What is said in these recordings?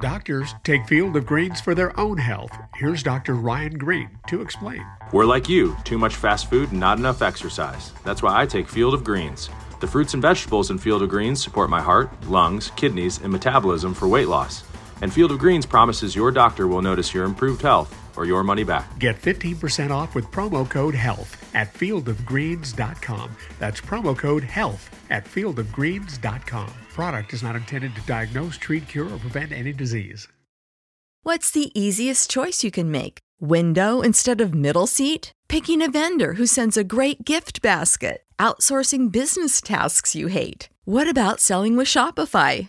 Doctors take Field of Greens for their own health. Here's Dr. Ryan Green to explain. We're like you too much fast food, not enough exercise. That's why I take Field of Greens. The fruits and vegetables in Field of Greens support my heart, lungs, kidneys, and metabolism for weight loss. And Field of Greens promises your doctor will notice your improved health or your money back. Get 15% off with promo code HEALTH at fieldofgreens.com. That's promo code HEALTH at fieldofgreens.com. Product is not intended to diagnose, treat, cure, or prevent any disease. What's the easiest choice you can make? Window instead of middle seat? Picking a vendor who sends a great gift basket? Outsourcing business tasks you hate? What about selling with Shopify?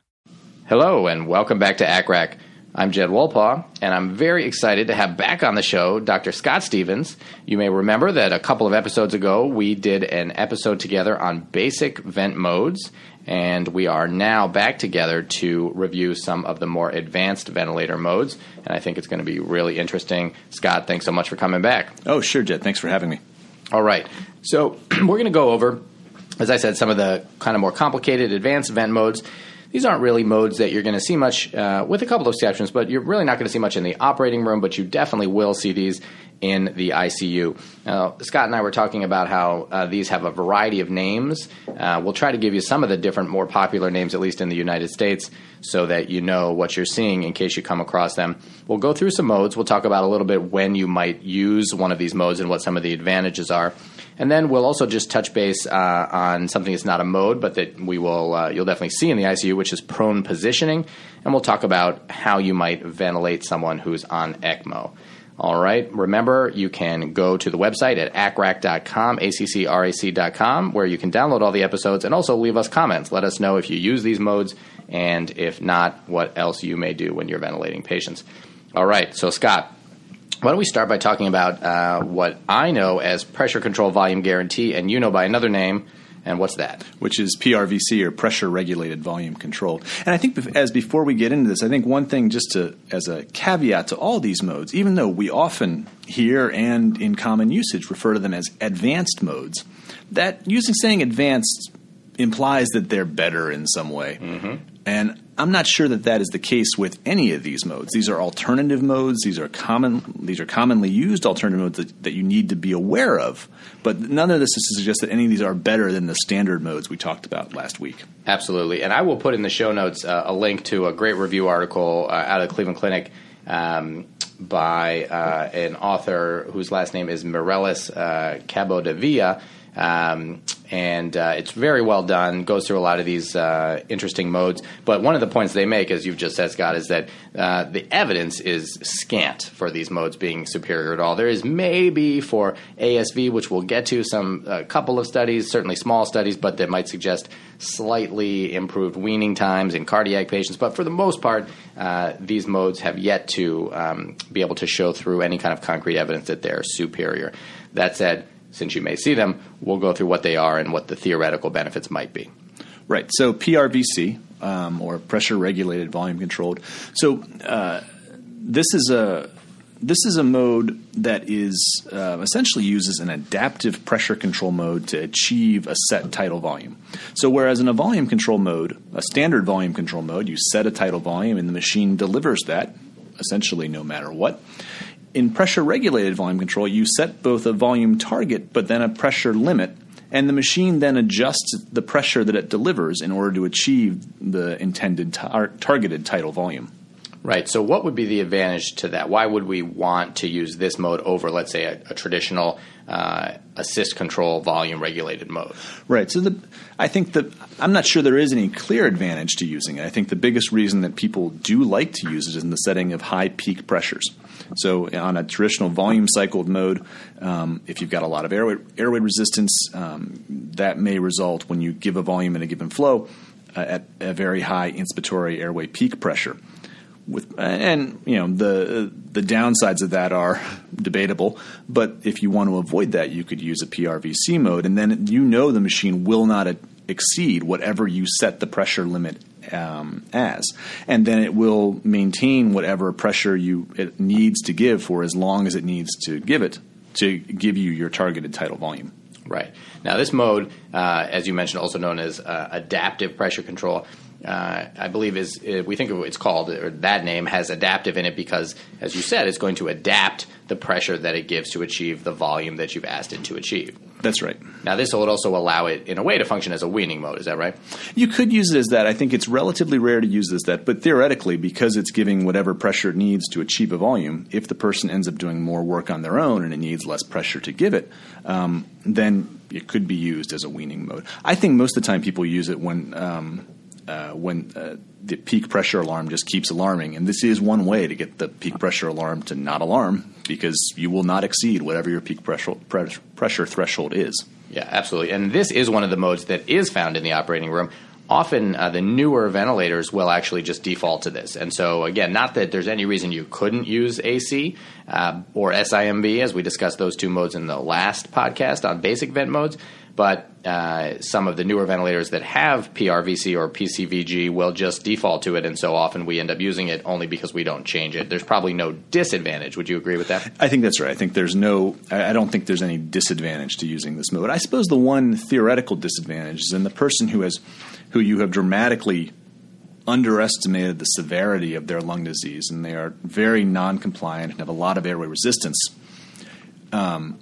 Hello, and welcome back to ACCRAC. I'm Jed Wolpaw, and I'm very excited to have back on the show Dr. Scott Stevens. You may remember that a couple of episodes ago we did an episode together on basic vent modes, and we are now back together to review some of the more advanced ventilator modes. And I think it's going to be really interesting. Scott, thanks so much for coming back. Oh, sure, Jed. Thanks for having me. All right. So we're going to go over, as I said, some of the kind of more complicated advanced vent modes. These aren't really modes that you're going to see much, uh, with a couple of exceptions, but you're really not going to see much in the operating room, but you definitely will see these in the ICU. Now, Scott and I were talking about how uh, these have a variety of names. Uh, we'll try to give you some of the different, more popular names, at least in the United States, so that you know what you're seeing in case you come across them. We'll go through some modes. We'll talk about a little bit when you might use one of these modes and what some of the advantages are. And then we'll also just touch base uh, on something that's not a mode, but that we will uh, you'll definitely see in the ICU, which is prone positioning, and we'll talk about how you might ventilate someone who's on ECMO. All right. Remember, you can go to the website at accrac.com, A-C-C-R-A-C.com, where you can download all the episodes and also leave us comments. Let us know if you use these modes and if not, what else you may do when you're ventilating patients. All right. So, Scott, why don't we start by talking about uh, what I know as pressure control volume guarantee, and you know by another name, and what's that? Which is PRVC or pressure regulated volume controlled. And I think as before we get into this, I think one thing just to as a caveat to all these modes, even though we often hear and in common usage refer to them as advanced modes, that using saying advanced implies that they're better in some way. Mm-hmm. And I'm not sure that that is the case with any of these modes. These are alternative modes. These are common. These are commonly used alternative modes that, that you need to be aware of. But none of this is to suggest that any of these are better than the standard modes we talked about last week. Absolutely, and I will put in the show notes uh, a link to a great review article uh, out of the Cleveland Clinic. Um, by uh, an author whose last name is Mireles uh, Cabodevila, um, and uh, it's very well done. Goes through a lot of these uh, interesting modes. But one of the points they make, as you've just said, Scott, is that uh, the evidence is scant for these modes being superior at all. There is maybe for ASV, which we'll get to, some a couple of studies, certainly small studies, but that might suggest slightly improved weaning times in cardiac patients. But for the most part, uh, these modes have yet to um, be able to show through any kind of concrete evidence that they're superior. That said since you may see them, we'll go through what they are and what the theoretical benefits might be. Right. So PRVC, um, or pressure regulated volume controlled. So uh, this is a this is a mode that is uh, essentially uses an adaptive pressure control mode to achieve a set tidal volume. So, whereas in a volume control mode, a standard volume control mode, you set a tidal volume and the machine delivers that essentially no matter what in pressure regulated volume control, you set both a volume target but then a pressure limit, and the machine then adjusts the pressure that it delivers in order to achieve the intended tar- targeted tidal volume. Right. So, what would be the advantage to that? Why would we want to use this mode over, let's say, a, a traditional uh, assist control volume regulated mode? Right. So, the, I think that I'm not sure there is any clear advantage to using it. I think the biggest reason that people do like to use it is in the setting of high peak pressures. So, on a traditional volume cycled mode, um, if you've got a lot of airway, airway resistance, um, that may result when you give a volume in a given flow uh, at a very high inspiratory airway peak pressure with and you know the the downsides of that are debatable but if you want to avoid that you could use a PRVC mode and then you know the machine will not exceed whatever you set the pressure limit um, as. And then it will maintain whatever pressure you it needs to give for as long as it needs to give it to give you your targeted tidal volume. Right. Now this mode uh, as you mentioned also known as uh, adaptive pressure control uh, I believe is uh, we think of it's called or that name has adaptive in it because, as you said, it's going to adapt the pressure that it gives to achieve the volume that you've asked it to achieve. That's right. Now, this would also allow it, in a way, to function as a weaning mode. Is that right? You could use it as that. I think it's relatively rare to use it as that, but theoretically, because it's giving whatever pressure it needs to achieve a volume, if the person ends up doing more work on their own and it needs less pressure to give it, um, then it could be used as a weaning mode. I think most of the time people use it when. Um, uh, when uh, the peak pressure alarm just keeps alarming. And this is one way to get the peak pressure alarm to not alarm because you will not exceed whatever your peak pressure, pressure threshold is. Yeah, absolutely. And this is one of the modes that is found in the operating room. Often, uh, the newer ventilators will actually just default to this. And so, again, not that there's any reason you couldn't use AC uh, or SIMV, as we discussed those two modes in the last podcast on basic vent modes, but uh, some of the newer ventilators that have PRVC or PCVG will just default to it, and so often we end up using it only because we don't change it. There's probably no disadvantage. Would you agree with that? I think that's right. I think there's no. I don't think there's any disadvantage to using this mode. I suppose the one theoretical disadvantage is in the person who has, who you have dramatically underestimated the severity of their lung disease, and they are very non-compliant and have a lot of airway resistance. Um,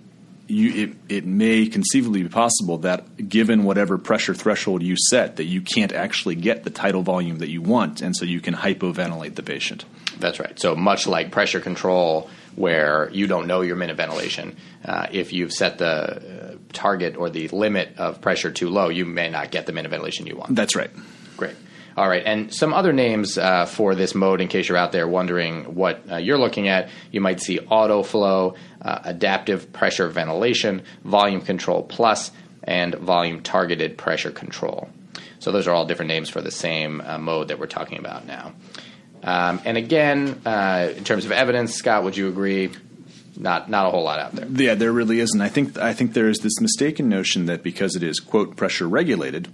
you, it, it may conceivably be possible that given whatever pressure threshold you set, that you can't actually get the tidal volume that you want, and so you can hypoventilate the patient. That's right. So much like pressure control, where you don't know your minute ventilation, uh, if you've set the uh, target or the limit of pressure too low, you may not get the minute ventilation you want. That's right. Great. All right, and some other names uh, for this mode, in case you're out there wondering what uh, you're looking at, you might see autoflow, uh, adaptive pressure ventilation, volume control plus, and volume targeted pressure control. So those are all different names for the same uh, mode that we're talking about now. Um, and again, uh, in terms of evidence, Scott, would you agree? Not not a whole lot out there. Yeah, there really isn't. I think I think there is this mistaken notion that because it is quote pressure regulated,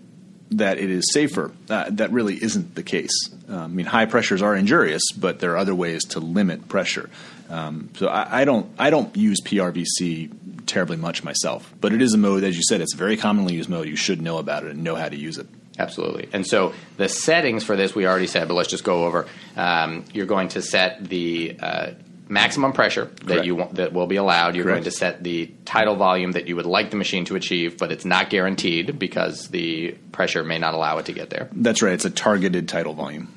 that it is safer. Uh, that really isn't the case. Um, I mean, high pressures are injurious, but there are other ways to limit pressure. Um, so I, I, don't I don't use PRVC terribly much myself, but it is a mode, as you said, it's a very commonly used mode. You should know about it and know how to use it. Absolutely. And so the settings for this we already said, but let's just go over. Um, you're going to set the uh, maximum pressure that Correct. you want, that will be allowed. You're Correct. going to set the tidal volume that you would like the machine to achieve, but it's not guaranteed because the pressure may not allow it to get there. That's right. It's a targeted tidal volume.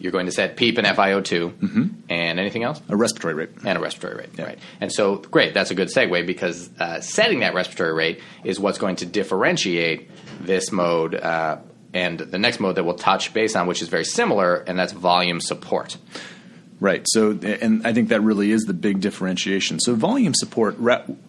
You're going to set PEEP and FiO2, Mm-hmm. and anything else? A respiratory rate. and a respiratory rate. Yeah. Right. And so, great, that's a good segue because uh, setting that respiratory rate is what's going to differentiate this mode uh, and the next mode that we'll touch base on, which is very similar, and that's volume support. Right. So, and I think that really is the big differentiation. So, volume support,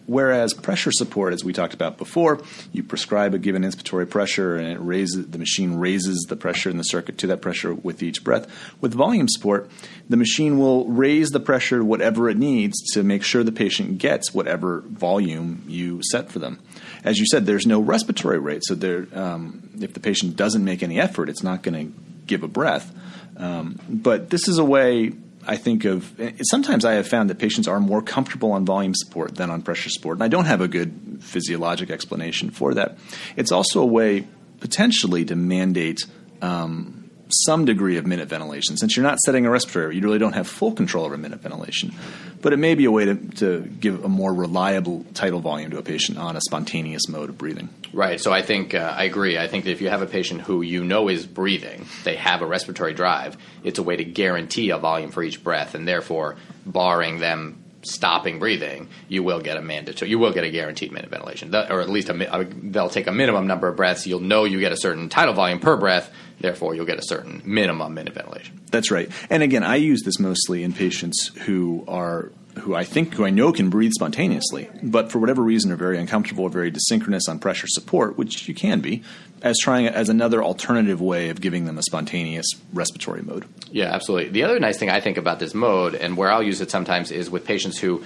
whereas pressure support, as we talked about before, you prescribe a given inspiratory pressure and it raises the machine raises the pressure in the circuit to that pressure with each breath. With volume support, the machine will raise the pressure whatever it needs to make sure the patient gets whatever volume you set for them. As you said, there's no respiratory rate, so there, um, if the patient doesn't make any effort, it's not going to give a breath. Um, but this is a way I think of sometimes I have found that patients are more comfortable on volume support than on pressure support, and I don't have a good physiologic explanation for that. It's also a way potentially to mandate um, some degree of minute ventilation. Since you're not setting a respirator, you really don't have full control over minute ventilation. But it may be a way to, to give a more reliable tidal volume to a patient on a spontaneous mode of breathing. Right. So I think uh, I agree. I think that if you have a patient who you know is breathing, they have a respiratory drive, it's a way to guarantee a volume for each breath, and therefore, barring them stopping breathing, you will get a mandatory, you will get a guaranteed minute ventilation, or at least a, a, uh, they'll take a minimum number of breaths. You'll know you get a certain tidal volume per breath, therefore you'll get a certain minimum minute ventilation. That's right. And again, I use this mostly in patients who are who I think who I know can breathe spontaneously, but for whatever reason are very uncomfortable or very desynchronous on pressure support, which you can be, as trying as another alternative way of giving them a spontaneous respiratory mode. Yeah, absolutely. The other nice thing I think about this mode, and where I'll use it sometimes, is with patients who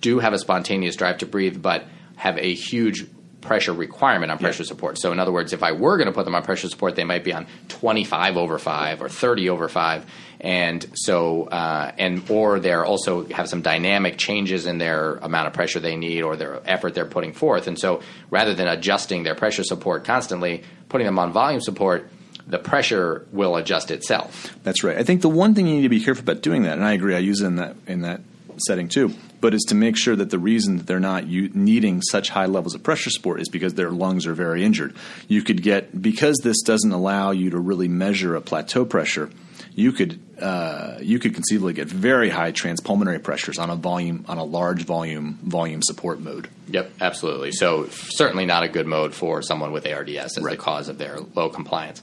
do have a spontaneous drive to breathe, but have a huge pressure requirement on pressure yeah. support. So, in other words, if I were going to put them on pressure support, they might be on 25 over 5 or 30 over 5. And so, uh, and or they're also have some dynamic changes in their amount of pressure they need or their effort they're putting forth. And so, rather than adjusting their pressure support constantly, putting them on volume support, the pressure will adjust itself. That's right. I think the one thing you need to be careful about doing that, and I agree, I use it in that in that setting too, but is to make sure that the reason that they're not u- needing such high levels of pressure support is because their lungs are very injured. You could get because this doesn't allow you to really measure a plateau pressure. You could uh, you could conceivably get very high transpulmonary pressures on a volume on a large volume volume support mode. Yep, absolutely. So certainly not a good mode for someone with ARDS as right. the cause of their low compliance.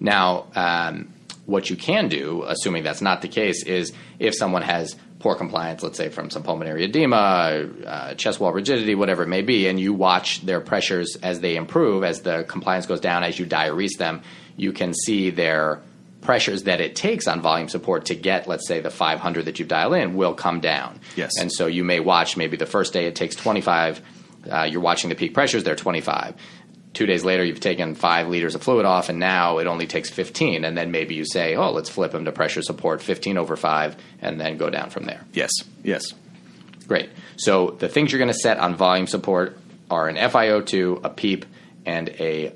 Now, um, what you can do, assuming that's not the case, is if someone has poor compliance, let's say from some pulmonary edema, uh, chest wall rigidity, whatever it may be, and you watch their pressures as they improve, as the compliance goes down, as you diurese them, you can see their pressures that it takes on volume support to get, let's say, the 500 that you've dialed in will come down. Yes. And so you may watch maybe the first day it takes 25. Uh, you're watching the peak pressures, they're 25 two days later you've taken five liters of fluid off and now it only takes 15 and then maybe you say oh let's flip them to pressure support 15 over 5 and then go down from there. Yes. Yes. Great. So the things you're going to set on volume support are an FiO2 a PEEP and a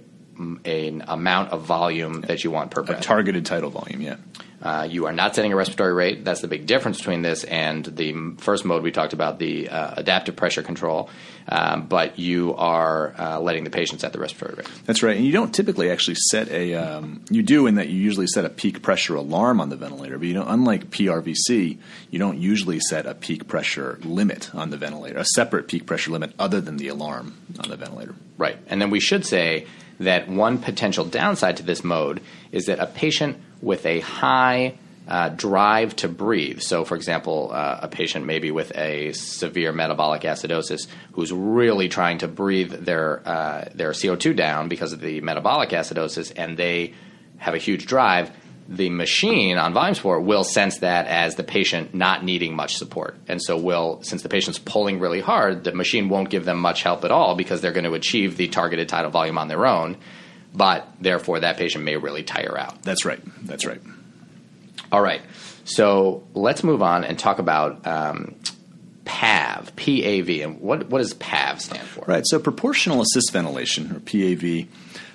an amount of volume that you want per breath. A targeted tidal volume, yeah. Uh, you are not setting a respiratory rate. That's the big difference between this and the first mode we talked about, the uh, adaptive pressure control. Um, but you are uh, letting the patient set the respiratory rate. That's right. And you don't typically actually set a. Um, you do in that you usually set a peak pressure alarm on the ventilator, but you know, unlike PRVC, you don't usually set a peak pressure limit on the ventilator, a separate peak pressure limit other than the alarm on the ventilator. Right. And then we should say that one potential downside to this mode is that a patient with a high uh, drive to breathe. So, for example, uh, a patient maybe with a severe metabolic acidosis who's really trying to breathe their uh, their CO2 down because of the metabolic acidosis, and they have a huge drive. The machine on volume support will sense that as the patient not needing much support, and so will since the patient's pulling really hard, the machine won't give them much help at all because they're going to achieve the targeted tidal volume on their own. But therefore, that patient may really tire out. That's right. That's right. All right. So let's move on and talk about um, PAV, PAV, and what what does PAV stand for? Right. So proportional assist ventilation, or PAV.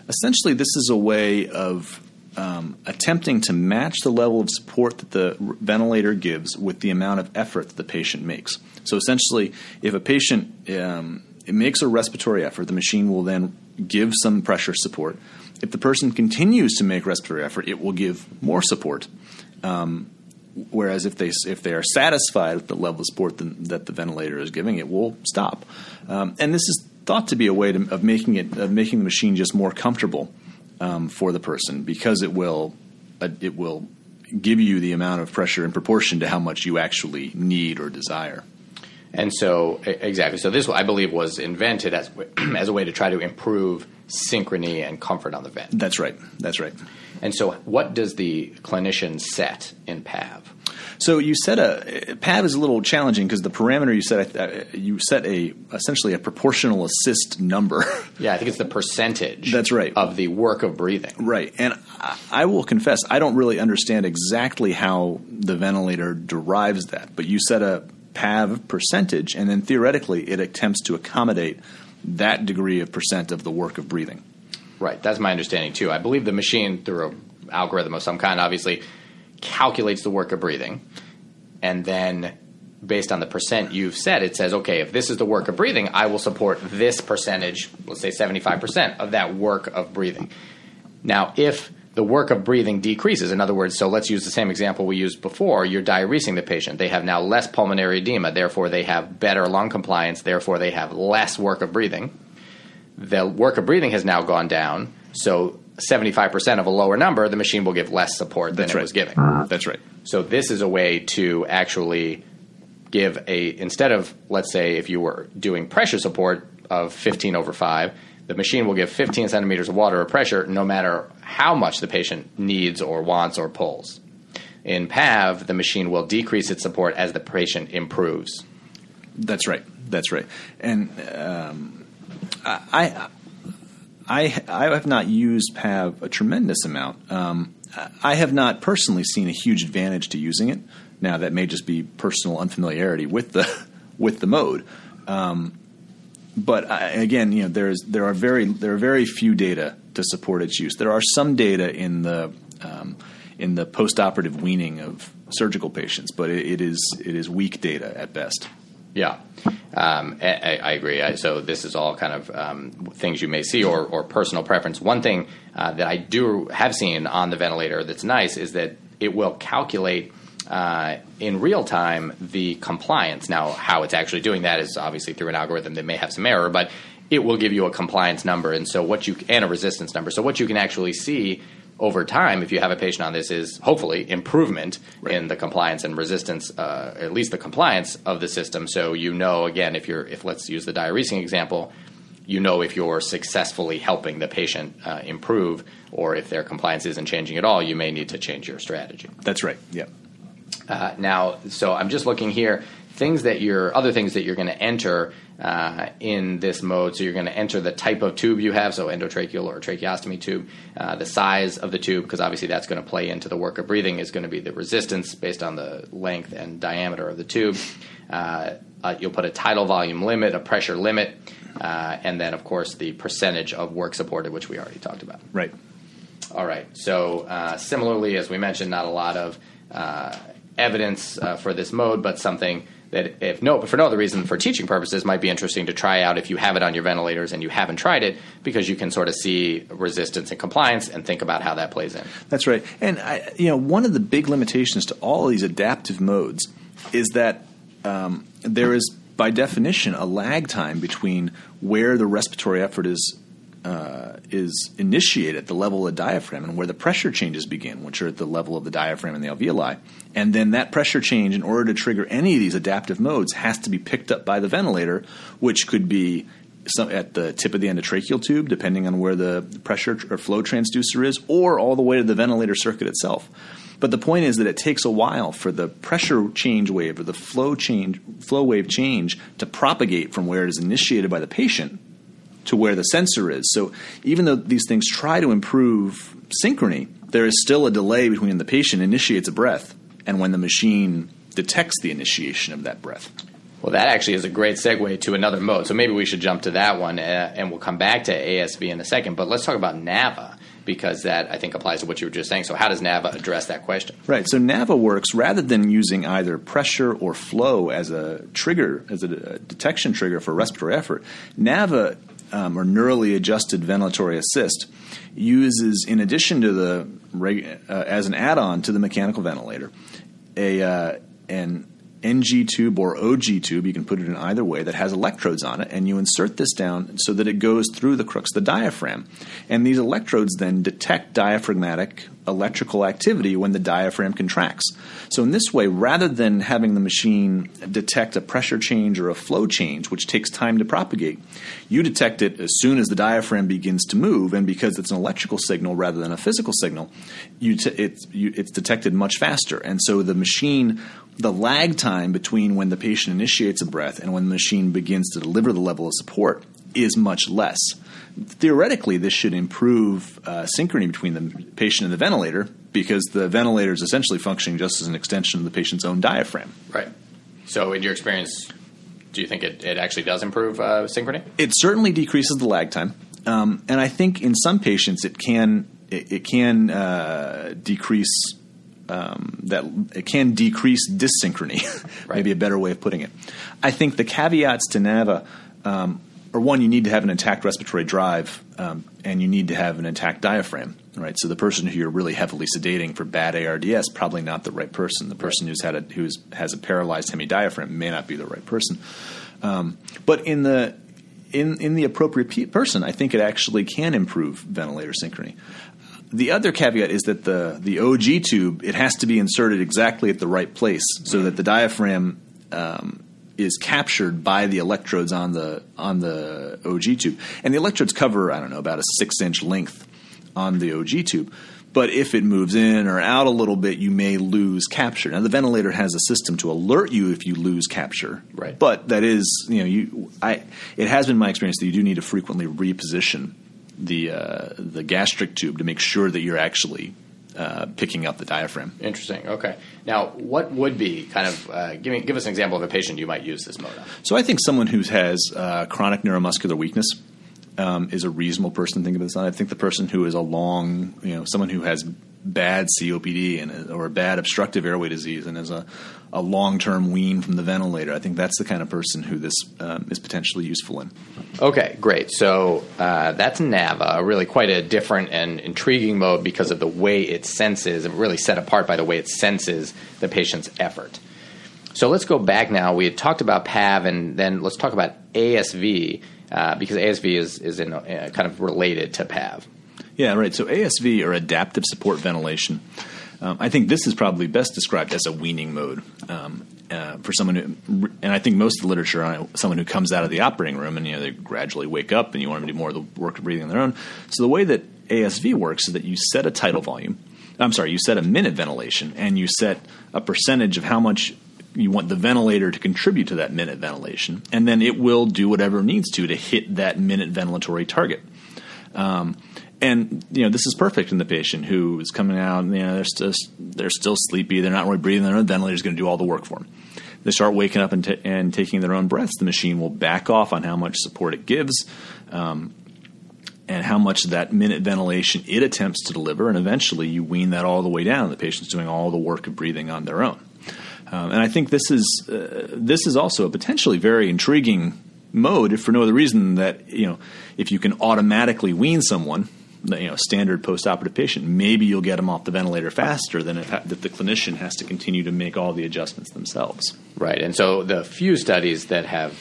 Essentially, this is a way of um, attempting to match the level of support that the ventilator gives with the amount of effort that the patient makes. So essentially, if a patient um, it makes a respiratory effort, the machine will then give some pressure support. If the person continues to make respiratory effort, it will give more support. Um, whereas if they if they are satisfied with the level of support that the ventilator is giving, it will stop. Um, and this is thought to be a way to, of making it of making the machine just more comfortable um, for the person because it will uh, it will give you the amount of pressure in proportion to how much you actually need or desire. And so, exactly. So this, I believe, was invented as as a way to try to improve synchrony and comfort on the vent. That's right. That's right. And so, what does the clinician set in PAV? So you set a PAV is a little challenging because the parameter you set uh, you set a essentially a proportional assist number. Yeah, I think it's the percentage. That's right of the work of breathing. Right, and I will confess I don't really understand exactly how the ventilator derives that, but you set a PAV percentage, and then theoretically it attempts to accommodate that degree of percent of the work of breathing. Right, that's my understanding too. I believe the machine, through a algorithm of some kind, obviously, calculates the work of breathing, and then based on the percent you've said, it says, okay, if this is the work of breathing, I will support this percentage, let's say 75% of that work of breathing. Now, if the work of breathing decreases, in other words, so let's use the same example we used before, you're diuresing the patient. They have now less pulmonary edema, therefore, they have better lung compliance, therefore, they have less work of breathing. The work of breathing has now gone down, so 75% of a lower number, the machine will give less support than That's it right. was giving. Uh-huh. That's right. So this is a way to actually give a instead of let's say if you were doing pressure support of 15 over 5 the machine will give 15 centimeters of water of pressure no matter how much the patient needs or wants or pulls in pav the machine will decrease its support as the patient improves That's right. That's right. And um, I, I, I have not used PAV a tremendous amount. Um, I have not personally seen a huge advantage to using it. Now that may just be personal unfamiliarity with the with the mode. Um, but I, again, you know, there's there are very there are very few data to support its use. There are some data in the um, in the postoperative weaning of surgical patients, but it, it is it is weak data at best. Yeah, um, I, I agree. I, so this is all kind of um, things you may see or, or personal preference. One thing uh, that I do have seen on the ventilator that's nice is that it will calculate uh, in real time the compliance. Now, how it's actually doing that is obviously through an algorithm that may have some error, but it will give you a compliance number, and so what you and a resistance number. So what you can actually see over time, if you have a patient on this, is hopefully improvement in the compliance and resistance, uh, at least the compliance of the system. So you know, again, if you're, if let's use the diuresing example, you know if you're successfully helping the patient uh, improve, or if their compliance isn't changing at all, you may need to change your strategy. That's right. Yeah. Uh, now, so I'm just looking here. Things that you're, other things that you're going to enter uh, in this mode. So you're going to enter the type of tube you have, so endotracheal or tracheostomy tube, uh, the size of the tube, because obviously that's going to play into the work of breathing. Is going to be the resistance based on the length and diameter of the tube. Uh, uh, you'll put a tidal volume limit, a pressure limit, uh, and then of course the percentage of work supported, which we already talked about. Right. All right. So uh, similarly, as we mentioned, not a lot of uh, evidence uh, for this mode, but something that, if no, but for no other reason, for teaching purposes, might be interesting to try out if you have it on your ventilators and you haven't tried it, because you can sort of see resistance and compliance and think about how that plays in. That's right. And I, you know, one of the big limitations to all these adaptive modes is that um, there is, by definition, a lag time between where the respiratory effort is uh, is initiated at the level of the diaphragm and where the pressure changes begin, which are at the level of the diaphragm and the alveoli. And then that pressure change, in order to trigger any of these adaptive modes, has to be picked up by the ventilator, which could be some, at the tip of the endotracheal tube, depending on where the pressure or flow transducer is, or all the way to the ventilator circuit itself. But the point is that it takes a while for the pressure change wave or the flow change flow wave change to propagate from where it is initiated by the patient to where the sensor is. So even though these things try to improve synchrony, there is still a delay between when the patient initiates a breath and when the machine detects the initiation of that breath. Well, that actually is a great segue to another mode. So maybe we should jump to that one, uh, and we'll come back to ASV in a second. But let's talk about NAVA because that I think applies to what you were just saying. So how does NAVA address that question? Right. So NAVA works rather than using either pressure or flow as a trigger, as a detection trigger for respiratory effort. NAVA um, or neurally adjusted ventilatory assist uses, in addition to the uh, as an add-on to the mechanical ventilator, a uh, an NG tube or OG tube, you can put it in either way, that has electrodes on it, and you insert this down so that it goes through the crus the diaphragm. And these electrodes then detect diaphragmatic electrical activity when the diaphragm contracts. So, in this way, rather than having the machine detect a pressure change or a flow change, which takes time to propagate, you detect it as soon as the diaphragm begins to move, and because it's an electrical signal rather than a physical signal, t- it's, you, it's detected much faster. And so the machine the lag time between when the patient initiates a breath and when the machine begins to deliver the level of support is much less. Theoretically, this should improve uh, synchrony between the patient and the ventilator because the ventilator is essentially functioning just as an extension of the patient's own diaphragm. Right. So, in your experience, do you think it, it actually does improve uh, synchrony? It certainly decreases the lag time. Um, and I think in some patients it can it, it can uh, decrease um, that it can decrease dyssynchrony. Right. Maybe a better way of putting it. I think the caveats to NAVA um, are one, you need to have an intact respiratory drive, um, and you need to have an intact diaphragm. Right, so the person who you're really heavily sedating for bad ARDS probably not the right person. The person who's had a who's has a paralyzed hemidiaphragm may not be the right person. Um, but in the in in the appropriate pe- person, I think it actually can improve ventilator synchrony. The other caveat is that the the OG tube it has to be inserted exactly at the right place so that the diaphragm um, is captured by the electrodes on the on the OG tube, and the electrodes cover I don't know about a six inch length on the OG tube. But if it moves in or out a little bit, you may lose capture. Now the ventilator has a system to alert you if you lose capture. Right. But that is, you know, you I it has been my experience that you do need to frequently reposition the uh, the gastric tube to make sure that you're actually uh, picking up the diaphragm. Interesting. Okay. Now, what would be kind of uh, give me give us an example of a patient you might use this mode on? So I think someone who has uh, chronic neuromuscular weakness um, is a reasonable person to think of this on. I think the person who is a long, you know, someone who has bad COPD and or bad obstructive airway disease and is a, a long term wean from the ventilator. I think that's the kind of person who this um, is potentially useful in. Okay, great. So uh, that's NAVA, really quite a different and intriguing mode because of the way it senses, and really set apart by the way it senses the patient's effort. So let's go back now. We had talked about PAV, and then let's talk about ASV uh, because ASV is is in, uh, kind of related to PAV. Yeah, right. So ASV or adaptive support ventilation. Um, I think this is probably best described as a weaning mode um, uh, for someone who, and I think most of the literature on someone who comes out of the operating room and you know they gradually wake up and you want them to do more of the work of breathing on their own. So the way that ASV works is that you set a tidal volume. I'm sorry, you set a minute ventilation and you set a percentage of how much you want the ventilator to contribute to that minute ventilation, and then it will do whatever it needs to to hit that minute ventilatory target. Um, and you know this is perfect in the patient who is coming out. And, you know they're still they're still sleepy. They're not really breathing. Own ventilator is going to do all the work for them. They start waking up and, t- and taking their own breaths. The machine will back off on how much support it gives. Um, and how much of that minute ventilation it attempts to deliver, and eventually you wean that all the way down. The patient's doing all the work of breathing on their own. Um, and I think this is uh, this is also a potentially very intriguing mode, if for no other reason that you know if you can automatically wean someone, you know, standard postoperative patient, maybe you'll get them off the ventilator faster than if, that the clinician has to continue to make all the adjustments themselves. Right, and so the few studies that have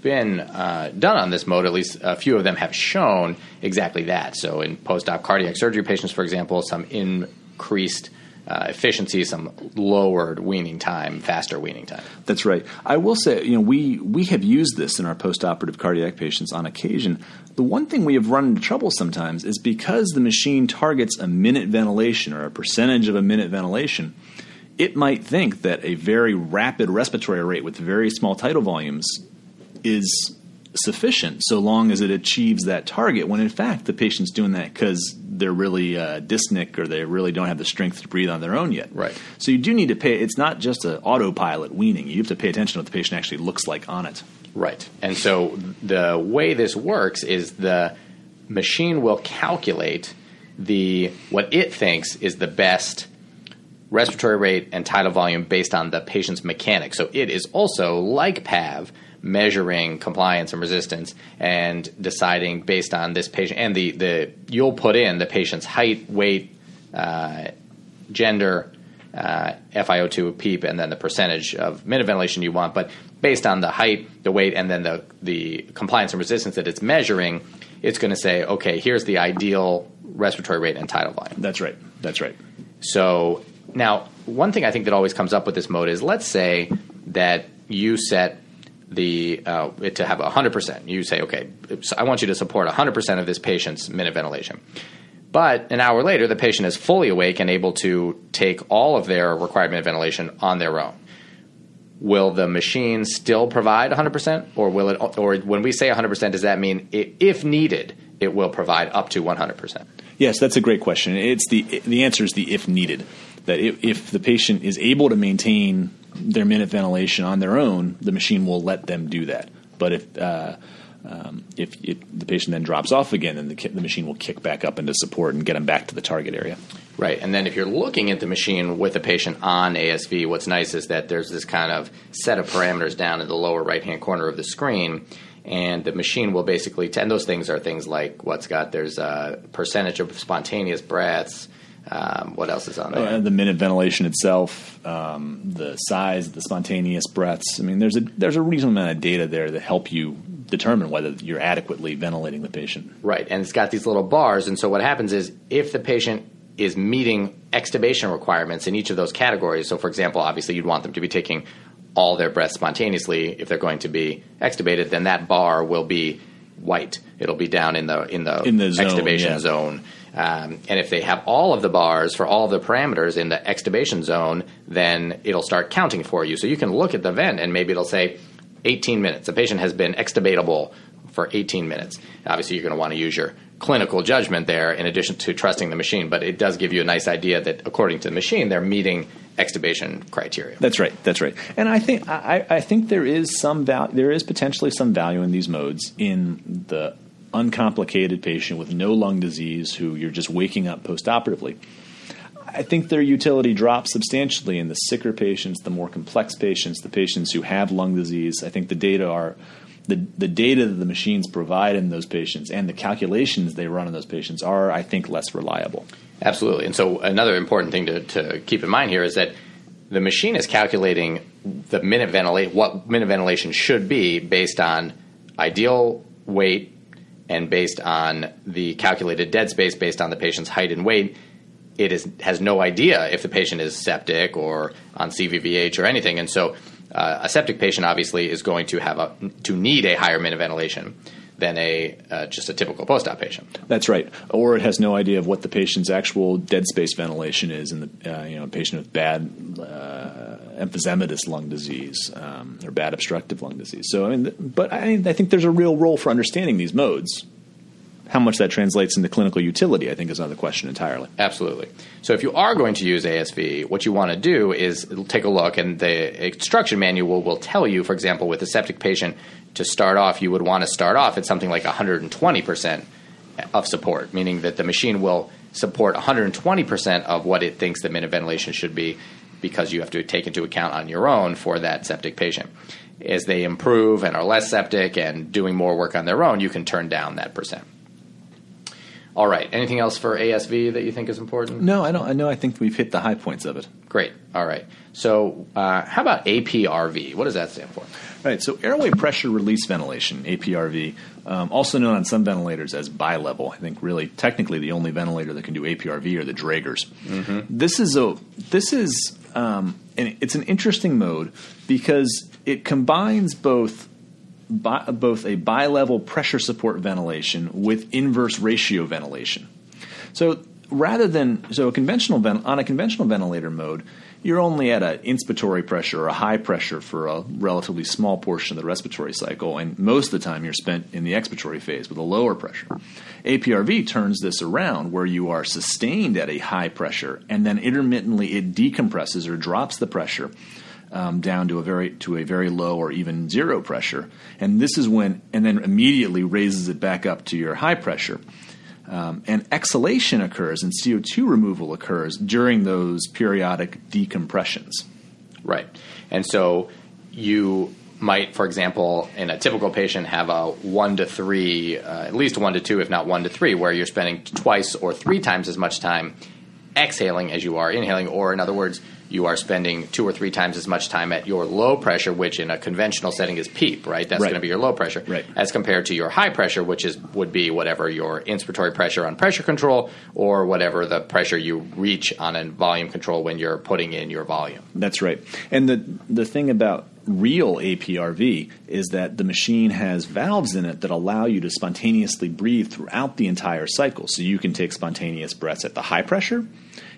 been uh, done on this mode, at least a few of them have shown exactly that. So in post-op cardiac surgery patients, for example, some increased uh, efficiency, some lowered weaning time, faster weaning time. That's right. I will say, you know, we we have used this in our postoperative cardiac patients on occasion. The one thing we have run into trouble sometimes is because the machine targets a minute ventilation or a percentage of a minute ventilation. It might think that a very rapid respiratory rate with very small tidal volumes is sufficient so long as it achieves that target when in fact the patient's doing that because they're really uh, dyspneic or they really don't have the strength to breathe on their own yet. Right. So you do need to pay. It's not just an autopilot weaning. You have to pay attention to what the patient actually looks like on it. Right. And so the way this works is the machine will calculate the what it thinks is the best respiratory rate and tidal volume based on the patient's mechanics. So it is also like PAV measuring compliance and resistance and deciding based on this patient and the, the you'll put in the patient's height, weight, uh, gender, uh, FiO2 PEEP, and then the percentage of minute ventilation you want. But based on the height, the weight, and then the the compliance and resistance that it's measuring, it's going to say, okay, here's the ideal respiratory rate and tidal volume. That's right. That's right. So now, one thing I think that always comes up with this mode is let's say that you set the uh, it to have 100%. You say, okay, I want you to support 100% of this patient's minute ventilation. But an hour later, the patient is fully awake and able to take all of their required minute ventilation on their own. Will the machine still provide 100%, or will it? Or when we say 100%, does that mean it, if needed, it will provide up to 100%? Yes, that's a great question. It's the the answer is the if needed. That if the patient is able to maintain their minute ventilation on their own, the machine will let them do that. But if uh, Um, if, the patient then drops off again, then the, the, machine will kick back up into support and get them back to the target area. Right, and then if you're looking at the machine with a patient on ASV, what's nice is that there's this kind of set of parameters down in the lower right hand corner of the screen. And the machine will basically, and those things are things like what's got, there's a percentage of spontaneous breaths, um, what else is on there? Uh, the minute ventilation itself, um, the size, the spontaneous breaths. I mean, there's a there's a reasonable amount of data there that help you determine whether you're adequately ventilating the patient. Right, and it's got these little bars, and so what happens is if the patient is meeting extubation requirements in each of those categories. So, for example, obviously you'd want them to be taking all their breaths spontaneously if they're going to be extubated. Then that bar will be white. It'll be down in the in the, in the zone, extubation yeah. zone. Um, and if they have all of the bars for all the parameters in the extubation zone, then it'll start counting for you. So you can look at the vent and maybe it'll say 18 minutes. The patient has been extubatable for 18 minutes. Obviously, you're going to want to use your clinical judgment there in addition to trusting the machine, but it does give you a nice idea that according to the machine, they're meeting extubation criteria. That's right. That's right. And I think I, I think there is some value. There is potentially some value in these modes in the uncomplicated patient with no lung disease who you're just waking up postoperatively. I think their utility drops substantially in the sicker patients, the more complex patients, the patients who have lung disease. I think the data are the, the data that the machines provide in those patients and the calculations they run in those patients are, I think, less reliable. Absolutely. And so another important thing to, to keep in mind here is that the machine is calculating the minute ventilate what minute ventilation should be based on ideal weight and based on the calculated dead space based on the patient's height and weight it is has no idea if the patient is septic or on CVVH or anything, and so uh, a septic patient obviously is going to have a to need a higher minute ventilation than a uh, just a typical post-op patient. That's right. Or it has no idea of what the patient's actual dead space ventilation is in the uh, you know patient with bad uh, emphysematous lung disease um, or bad obstructive lung disease. So I mean, but I, I think there's a real role for understanding these modes how much that translates into clinical utility, I think, is another question entirely. Absolutely. So, if you are going to use ASV, what you want to do is take a look, and the instruction manual will tell you, for example, with a septic patient, to start off, you would want to start off at something like 120% of support, meaning that the machine will support 120% of what it thinks the minute ventilation should be because you have to take into account on your own for that septic patient. As they improve and are less septic and doing more work on their own, you can turn down that percent. All right. Anything else for ASV that you think is important? No, I don't. I know. I think we've hit the high points of it. Great. All right. So, uh, how about APRV? What does that stand for? Right. So, airway pressure release ventilation, APRV, um, also known on some ventilators as bilevel. I think really technically the only ventilator that can do APRV are the Draegers. Mm-hmm. This is a this is um, and it's an interesting mode because it combines both bi- both a bilevel pressure support ventilation with inverse ratio ventilation. So rather than so a conventional vent, on a conventional ventilator mode, you're only at an inspiratory pressure or a high pressure for a relatively small portion of the respiratory cycle, and most of the time you're spent in the expiratory phase with a lower pressure. APRV turns this around where you are sustained at a high pressure, and then intermittently it decompresses or drops the pressure um, down to a very to a very low or even zero pressure, and this is when and then immediately raises it back up to your high pressure. Um, and exhalation occurs and CO2 removal occurs during those periodic decompressions. Right. And so you might, for example, in a typical patient, have a one to three, uh, at least one to two, if not one to three, where you're spending twice or three times as much time exhaling as you are inhaling, or in other words, you are spending two or three times as much time at your low pressure, which in a conventional setting is PEEP, right? That's right. going to be your low pressure, right. as compared to your high pressure, which is would be whatever your inspiratory pressure on pressure control or whatever the pressure you reach on a volume control when you're putting in your volume. That's right. And the the thing about real APRV is that the machine has valves in it that allow you to spontaneously breathe throughout the entire cycle. So you can take spontaneous breaths at the high pressure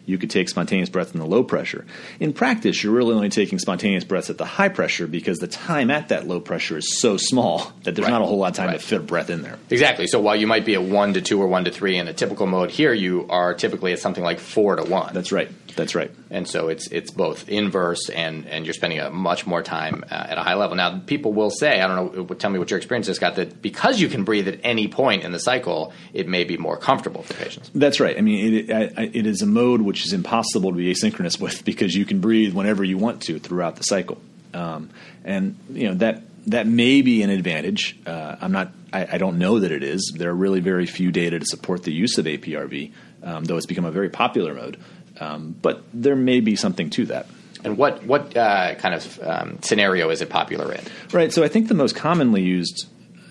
you could take spontaneous breaths in the low pressure. In practice, you're really only taking spontaneous breaths at the high pressure because the time at that low pressure is so small that there's right. not a whole lot of time right. to fit a breath in there. Exactly. So while you might be at one to two or one to three in a typical mode, here you are typically at something like four to one. That's right. That's right. And so it's it's both inverse and and you're spending a much more time uh, at a high level. Now, people will say, I don't know, tell me what your experience has got that because you can breathe at any point in the cycle, it may be more comfortable for patients. That's right. I mean, it, it, it is a mode which is impossible to be asynchronous with because you can breathe whenever you want to throughout the cycle, um, and you know that that may be an advantage. Uh, I'm not. I, I, don't know that it is. There are really very few data to support the use of APRV, um, though it's become a very popular mode. Um, but there may be something to that. And what what uh, kind of um, scenario is it popular in? Right. So I think the most commonly used.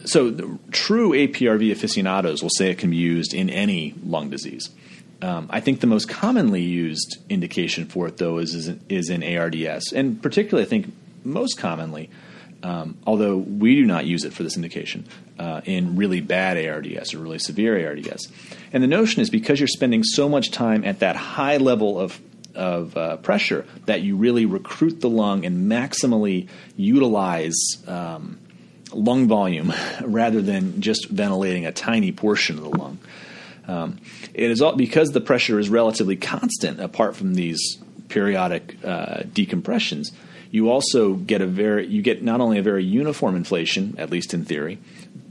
So true APRV aficionados will say it can be used in any lung disease. Um, I think the most commonly used indication for it, though, is, is, is in ARDS, and particularly, I think most commonly um, although we do not use it for this indication uh, in really bad ARDS or really severe ARDS. And the notion is because you're spending so much time at that high level of of uh, pressure that you really recruit the lung and maximally utilize um, lung volume rather than just ventilating a tiny portion of the lung. Um, it is all because the pressure is relatively constant apart from these periodic uh, decompressions you also get a very you get not only a very uniform inflation, at least in theory,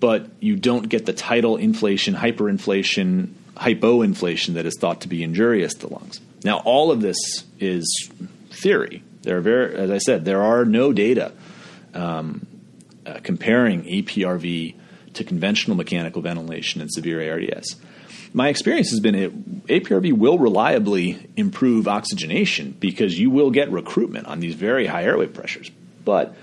but you don't get the tidal inflation, hyperinflation, hypoinflation that is thought to be injurious to lungs. Now, all of this is theory. There are very, as I said, there are no data um, uh, comparing APRV to conventional mechanical ventilation in severe ARDS my experience has been it, APRV will reliably improve oxygenation because you will get recruitment on these very high airway pressures. But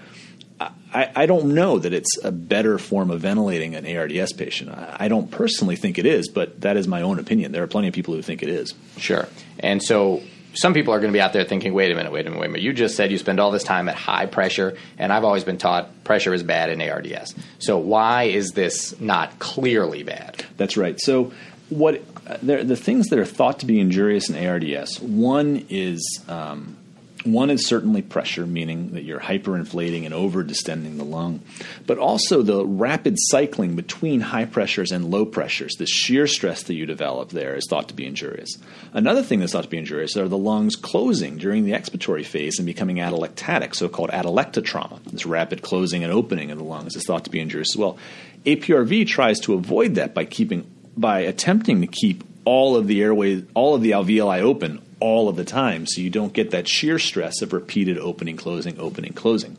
I, I, don't know that it's a better form of ventilating an ARDS patient. I, I don't personally think it is, but that is my own opinion. There are plenty of people who think it is. Sure. And so some people are going to be out there thinking, wait a minute, wait a minute, wait a minute. You just said you spend all this time at high pressure, and I've always been taught pressure is bad in ARDS. So why is this not clearly bad? That's right. So what the things that are thought to be injurious in ARDS. One is um, one is certainly pressure, meaning that you're hyperinflating and over distending the lung, but also the rapid cycling between high pressures and low pressures. The shear stress that you develop there is thought to be injurious. Another thing that's thought to be injurious are the lungs closing during the expiratory phase and becoming atelectatic, so-called atelectotrauma. This rapid closing and opening of the lungs is thought to be injurious as well. APRV tries to avoid that by keeping by attempting to keep all of the airways, all of the alveoli open all of the time, so you don't get that shear stress of repeated opening, closing, opening, closing.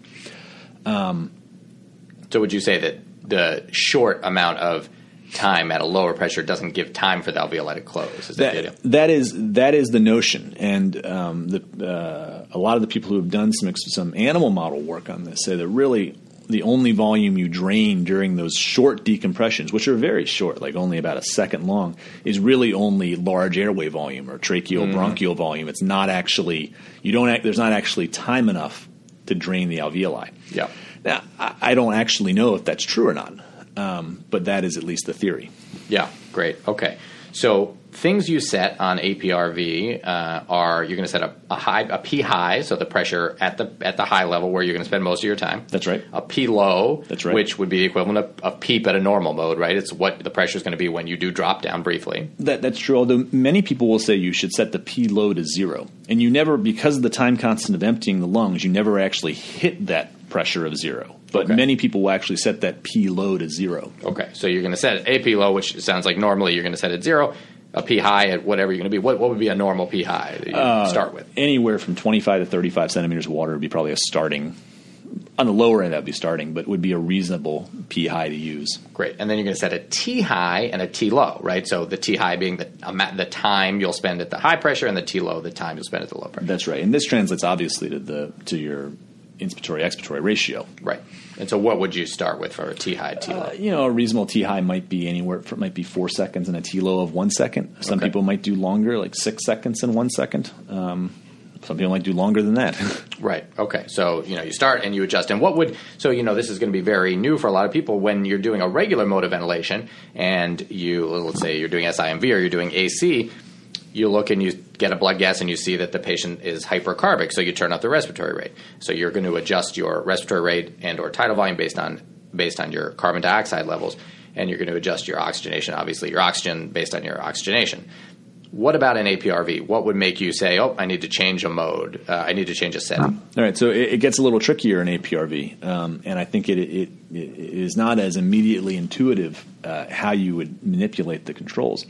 Um, so, would you say that the short amount of time at a lower pressure doesn't give time for the alveoli to close? Is that, that, that is that is the notion, and um, the, uh, a lot of the people who have done some some animal model work on this say that really the only volume you drain during those short decompressions, which are very short, like only about a second long, is really only large airway volume or tracheal mm. bronchial volume. It's not actually you don't act, there's not actually time enough to drain the alveoli. Yeah. Now I, I don't actually know if that's true or not, um, but that is at least the theory. Yeah. Great. Okay. So things you set on APRV uh, are you're going to set a, a, high, a P high, so the pressure at the at the high level where you're going to spend most of your time. That's right. A P low, that's right, which would be the equivalent of a PEEP at a normal mode, right? It's what the pressure is going to be when you do drop down briefly. That, that's true. Although many people will say you should set the P low to zero, and you never because of the time constant of emptying the lungs, you never actually hit that pressure of zero. But okay. many people will actually set that P low to zero. Okay, so you're going to set AP low, which sounds like normally you're going to set it zero a P high at whatever you're going to be. What, what would be a normal P high that you uh, start with? Anywhere from 25 to 35 centimeters of water would be probably a starting. On the lower end, that would be starting, but would be a reasonable P high to use. Great, and then you're going to set a T high and a T low, right? So the T high being the the time you'll spend at the high pressure, and the T low the time you'll spend at the low pressure. That's right, and this translates obviously to the to your inspiratory expiratory ratio. Right. And so, what would you start with for a T high, T low? Uh, you know, a reasonable T high might be anywhere. It might be four seconds, and a T low of one second. Some okay. people might do longer, like six seconds and one second. Um, some people might do longer than that. right. Okay. So you know, you start and you adjust. And what would so you know this is going to be very new for a lot of people when you're doing a regular mode of ventilation and you let's say you're doing SIMV or you're doing AC you look and you get a blood gas and you see that the patient is hypercarbic, so you turn up the respiratory rate. So you're going to adjust your respiratory rate and or tidal volume based on based on your carbon dioxide levels, and you're going to adjust your oxygenation, obviously your oxygen based on your oxygenation. What about an APRV? What would make you say, "Oh, I need to change a mode. Uh, I need to change a setting"? All right, so it, it gets a little trickier in APRV, um, and I think it, it, it is not as immediately intuitive uh, how you would manipulate the controls.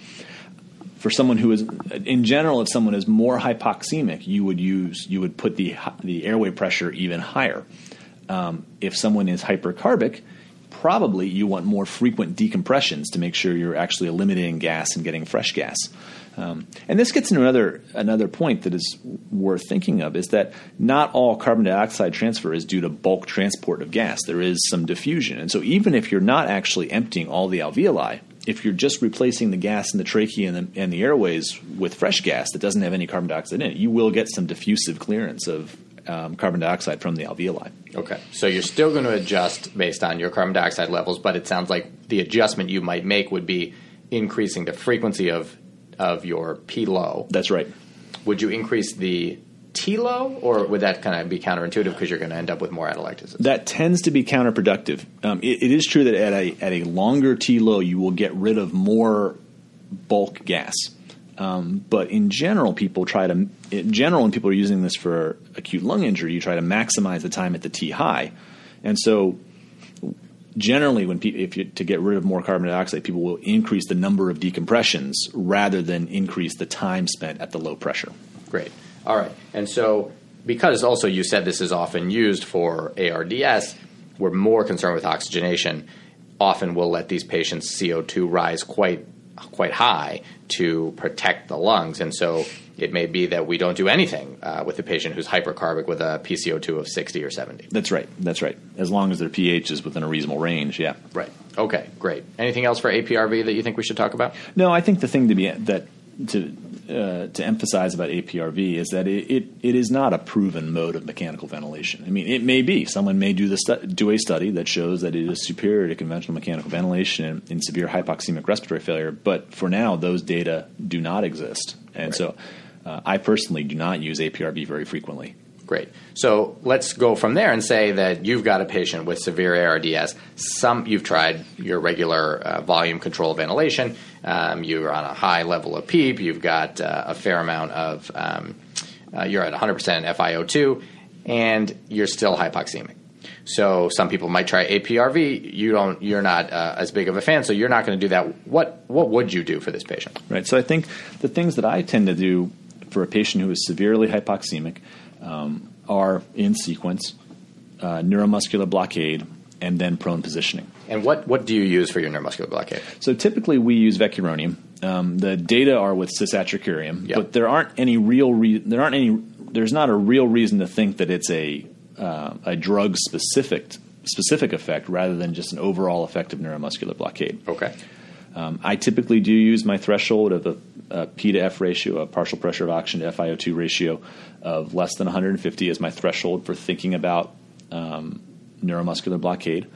For someone who is, in general, if someone is more hypoxemic, you would use you would put the the airway pressure even higher. Um, if someone is hypercarbic, probably you want more frequent decompressions to make sure you're actually eliminating gas and getting fresh gas. Um, and this gets into another another point that is worth thinking of is that not all carbon dioxide transfer is due to bulk transport of gas. There is some diffusion, and so even if you're not actually emptying all the alveoli, if you're just replacing the gas in the trachea and the, and the airways with fresh gas that doesn't have any carbon dioxide in it, you will get some diffusive clearance of um, carbon dioxide from the alveoli. Okay, so you're still going to adjust based on your carbon dioxide levels, but it sounds like the adjustment you might make would be increasing the frequency of of your P low. That's right. Would you increase the T low, or would that kind of be counterintuitive because you're going to end up with more atelectasis? That tends to be counterproductive. Um, it, it is true that at a at a longer T low, you will get rid of more bulk gas. Um, but in general, people try to in general, when people are using this for acute lung injury, you try to maximize the time at the T high, and so generally, when people if you to get rid of more carbon dioxide, people will increase the number of decompressions rather than increase the time spent at the low pressure. Great. All right. And so, because also you said this is often used for ARDS, we're more concerned with oxygenation. Often we'll let these patients' CO2 rise quite quite high to protect the lungs, and so it may be that we don't do anything uh, with a patient who's hypercarbic with a PCO2 of 60 or 70. That's right. That's right. As long as their pH is within a reasonable range, yeah. Right. Okay. Great. Anything else for APRV that you think we should talk about? No, I think the thing to be that to uh, to emphasize about APRV is that it, it, it is not a proven mode of mechanical ventilation. I mean, it may be someone may do the stu- do a study that shows that it is superior to conventional mechanical ventilation in, in severe hypoxemic respiratory failure, but for now, those data do not exist, and Right. so uh, I personally do not use APRV very frequently. Great. So let's go from there and say that you've got a patient with severe ARDS. Some you've tried your regular uh, volume control ventilation. Um, you're on a high level of PEEP. You've got uh, a fair amount of. Um, uh, you're at 100% FiO2, and you're still hypoxemic. So some people might try APRV. You don't. You're not uh, as big of a fan, so you're not going to do that. What What would you do for this patient? Right. So I think the things that I tend to do for a patient who is severely hypoxemic um, are in sequence: uh, neuromuscular blockade and then prone positioning. And what What do you use for your neuromuscular blockade? So typically we use vecuronium. Um, the data are with cisatracurium, Yep. but there aren't any real re- there aren't any there's not a real reason to think that it's a uh, a drug specific specific effect rather than just an overall effect of neuromuscular blockade. Okay. Um, I typically do use my threshold of a, a P to F ratio, a partial pressure of oxygen to FiO2 ratio of less than 150 is my threshold for thinking about um, neuromuscular blockade.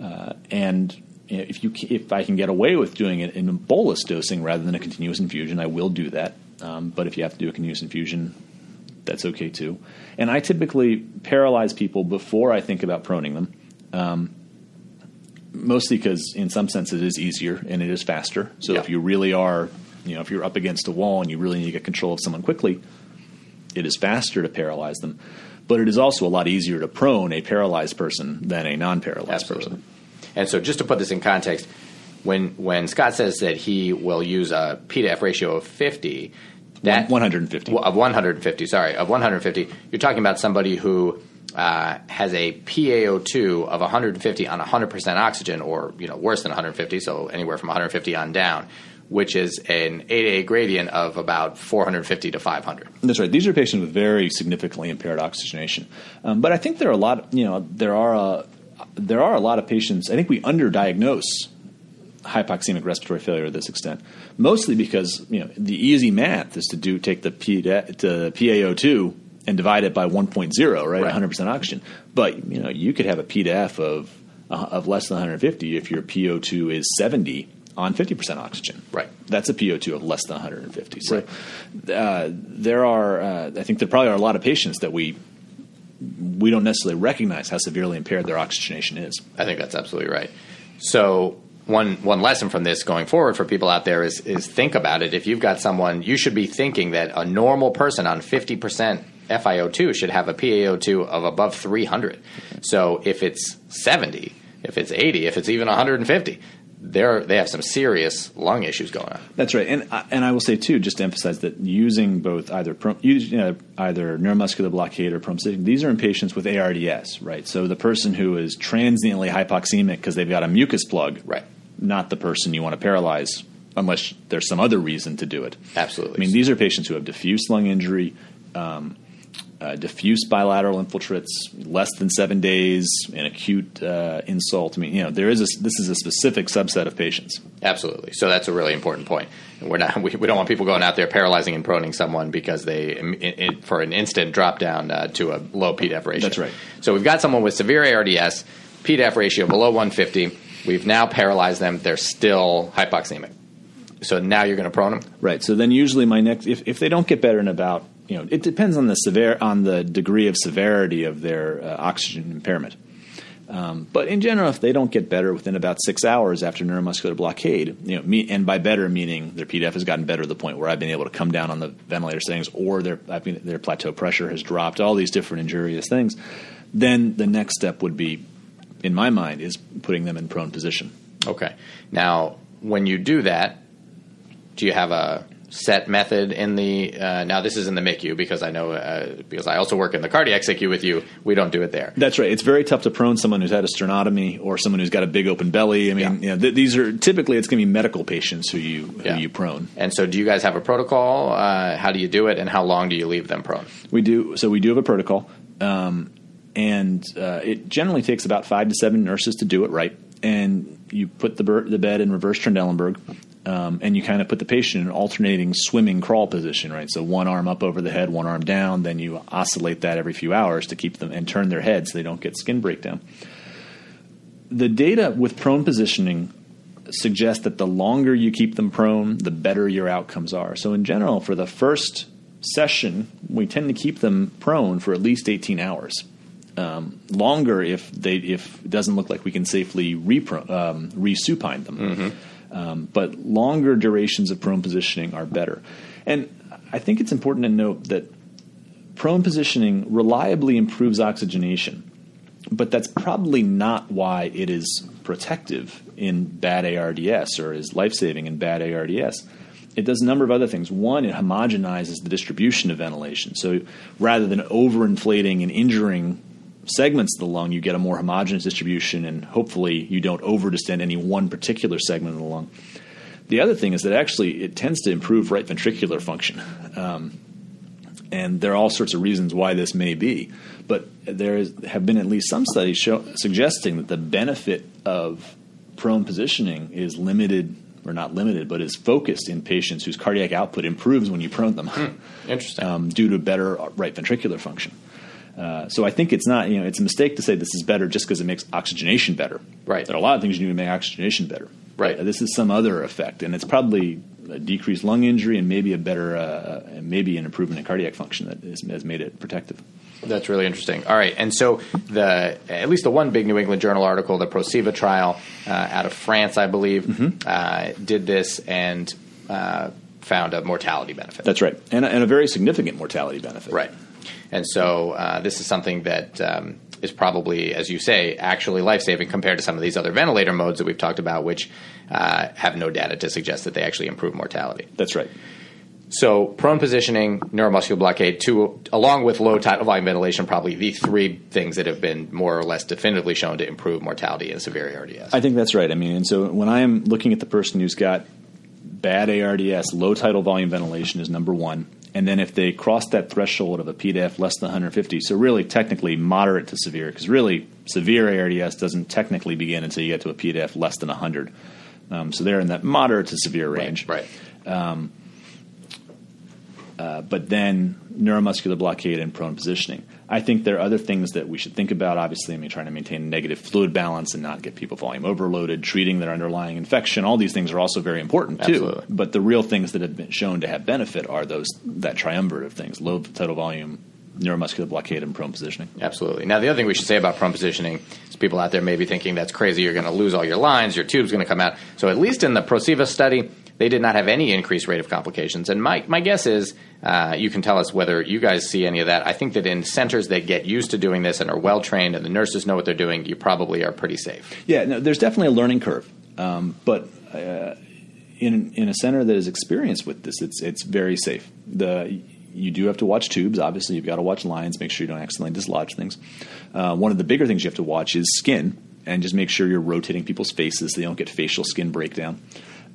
Uh, and if you if I can get away with doing it in bolus dosing rather than a continuous infusion, I will do that. Um, but if you have to do a continuous infusion, that's okay too. And I typically paralyze people before I think about proning them mostly because in some sense it is easier and it is faster. So Yeah. if you really are, you know, if you're up against a wall and you really need to get control of someone quickly, it is faster to paralyze them. But it is also a lot easier to prone a paralyzed person than a non-paralyzed Absolutely. person. And so, just to put this in context, when when Scott says that he will use a P to F ratio of fifty, that 150. Well, of one hundred and fifty, sorry, of one hundred and fifty, you're talking about somebody who uh, has a PaO2 of 150 on 100% oxygen, or you know worse than 150, so anywhere from 150 on down, which is an A-a gradient of about 450 to 500. That's right. These are patients with very significantly impaired oxygenation. Um, but I think there are a lot. You know, there are a, there are a lot of patients. I think we underdiagnose hypoxemic respiratory failure to this extent, mostly because you know the easy math is to do take the P to PaO2 and divide it by 1.0, right? Right. 100% oxygen. But you know, you could have a P to F of uh, of less than 150 if your PO2 is 70 on 50% oxygen. Right. That's a PO2 of less than 150. So uh, there are, uh, I think there probably are a lot of patients that we we don't necessarily recognize how severely impaired their oxygenation is. I think that's absolutely right. So one one lesson from this going forward for people out there is is think about it. If you've got someone, you should be thinking that a normal person on fifty percent FiO2 should have a PaO2 of above 300. So if it's 70, if it's 80, if it's even 150, they're they have some serious lung issues going on. That's right, and I- and I will say too, just to emphasize that using both either you know, either neuromuscular blockade or prone these are in patients with ARDS, right? So the person who is transiently hypoxemic because they've got a mucus plug, Right. Not the person you want to paralyze unless there's some other reason to do it. Absolutely. I mean, these are patients who have diffuse lung injury. Um, uh, diffuse bilateral infiltrates, less than seven days, an acute uh, insult. I mean, you know, there is a, this is a specific subset of patients. Absolutely. So that's a really important point. We're not. We, we don't want people going out there paralyzing and proning someone because they, in, in, for an instant, drop down uh, to a low PDEF ratio. That's right. So we've got someone with severe ARDS, PDEF ratio below 150. We've now paralyzed them. They're still hypoxemic. So now you're going to prone them. Right. So then usually my next if, if they don't get better in about you know it depends on the severe on the degree of severity of their uh, oxygen impairment. Um, but in general, if they don't get better within about six hours after neuromuscular blockade, you know, me, and by better meaning their PDF has gotten better to the point where I've been able to come down on the ventilator settings, or their their plateau pressure has dropped, all these different injurious things, then the next step would be, in my mind, is putting them in prone position. Okay. Now, when you do that, do you have a set method in the? Uh, now, this is in the MICU because I know uh, because I also work in the cardiac SICU with you. We don't do it there. That's right. It's very tough to prone someone who's had a sternotomy or someone who's got a big open belly. I mean, Yeah. you know, th- these are typically it's going to be medical patients who you who Yeah. you prone. And so, do you guys have a protocol? Uh, how do you do it, and how long do you leave them prone? We do so. We do have a protocol, um, and uh, it generally takes about five to seven nurses to do it right. And you put the, ber- the bed in reverse Trendelenburg, um, and you kind of put the patient in an alternating swimming crawl position, right? So one arm up over the head, one arm down. Then you oscillate that every few hours to keep them and turn their head so they don't get skin breakdown. The data with prone positioning suggests that the longer you keep them prone, the better your outcomes are. So, in general, for the first session, we tend to keep them prone for at least 18 hours. Um, longer if they if it doesn't look like we can safely repro, um, resupine them. Um, but longer durations of prone positioning are better. And I think it's important to note that prone positioning reliably improves oxygenation but that's probably not why it is protective in bad ARDS or is life saving in bad ARDS. It does a number of other things. One, it homogenizes the distribution of ventilation. So rather than overinflating and injuring segments of the lung, you get a more homogeneous distribution, and hopefully you don't overdistend any one particular segment of the lung. The other thing is that actually it tends to improve right ventricular function. Um, and there are all sorts of reasons why this may be. But there is, have been at least some studies show, suggesting that the benefit of prone positioning is limited, or not limited, but is focused in patients whose cardiac output improves when you prone them, Interesting. um, due to better right ventricular function. Uh, so I think it's not, you know, it's a mistake to say this is better just because it makes oxygenation better. Right. There are a lot of things you do to make oxygenation better. Right. This is some other effect, and it's probably a decreased lung injury and maybe a better, uh, maybe an improvement in cardiac function that is, has made it protective. That's really interesting. All right, and so the at least the one big New England Journal article, the PROSEVA trial uh, out of France, I believe, Mm-hmm. uh, did this and uh, found a mortality benefit. That's right, and, and a very significant mortality benefit. right. And so uh, this is something that um, is probably, as you say, actually life saving compared to some of these other ventilator modes that we've talked about, which uh, have no data to suggest that they actually improve mortality. That's right. So prone positioning, neuromuscular blockade, two, along with low tidal volume ventilation, probably the three things that have been more or less definitively shown to improve mortality in severe ARDS. I think that's right. I mean, and so when I am looking at the person who's got bad ARDS, low tidal volume ventilation is number one. And then if they cross that threshold of a PDF less than 150, so really technically moderate to severe, because really severe ARDS doesn't technically begin until you get to a PDF less than 100. Um, so they're in that moderate to severe range. right. Uh, but then neuromuscular blockade and prone positioning. I think there are other things that we should think about. Obviously, I mean, trying to maintain negative fluid balance and not get people volume overloaded, treating their underlying infection. All these things are also very important too. Absolutely. But the real things that have been shown to have benefit are those that triumvirate of things: low tidal volume, neuromuscular blockade and prone positioning. Absolutely. Now, the other thing we should say about prone positioning is people out there may be thinking that's crazy. You're going to lose all your lines. Your tube's going to come out. So, at least in the PROSEVA study, they did not have any increased rate of complications. And my, my guess is uh, you can tell us whether you guys see any of that. I think that in centers that get used to doing this and are well trained and the nurses know what they're doing, you probably are pretty safe. Yeah, no, there's definitely a learning curve. Um, but uh, in, in a center that is experienced with this, it's, it's very safe. The you do have to watch tubes. Obviously, you've got to watch lines. Make sure you don't accidentally dislodge things. Uh, one of the bigger things you have to watch is skin, and just make sure you're rotating people's faces so they don't get facial skin breakdown.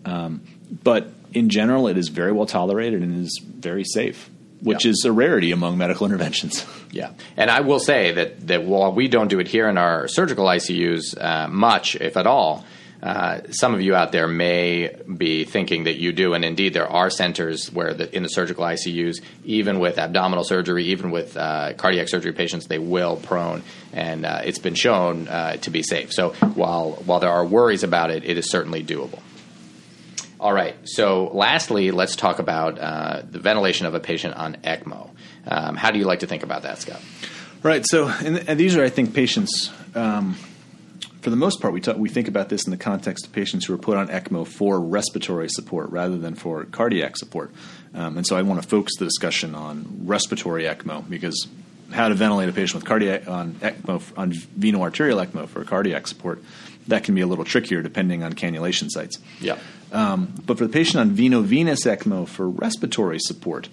Um, but in general, it is very well tolerated and is very safe, which Yeah. is a rarity among medical interventions. Yeah, and I will say that that while we don't do it here in our surgical ICUs uh, much, if at all, uh, some of you out there may be thinking that you do, and indeed there are centers where the, in the surgical ICUs, even with abdominal surgery, even with uh, cardiac surgery patients, they will prone, and uh, it's been shown uh, to be safe. So while while there are worries about it, it is certainly doable. All right. So, lastly, let's talk about uh, the ventilation of a patient on ECMO. Um, how do you like to think about that, Scott? Right. So, and, and these are, I think, patients. Um, for the most part, we talk, we think about this in the context of patients who are put on ECMO for respiratory support rather than for cardiac support. Um, and so, I want to focus the discussion on respiratory ECMO because how to ventilate a patient with cardiac on ECMO on veno-arterial ECMO for cardiac support that can be a little trickier depending on cannulation sites. Yeah. Um, but for the patient on veno-venous ECMO for respiratory support,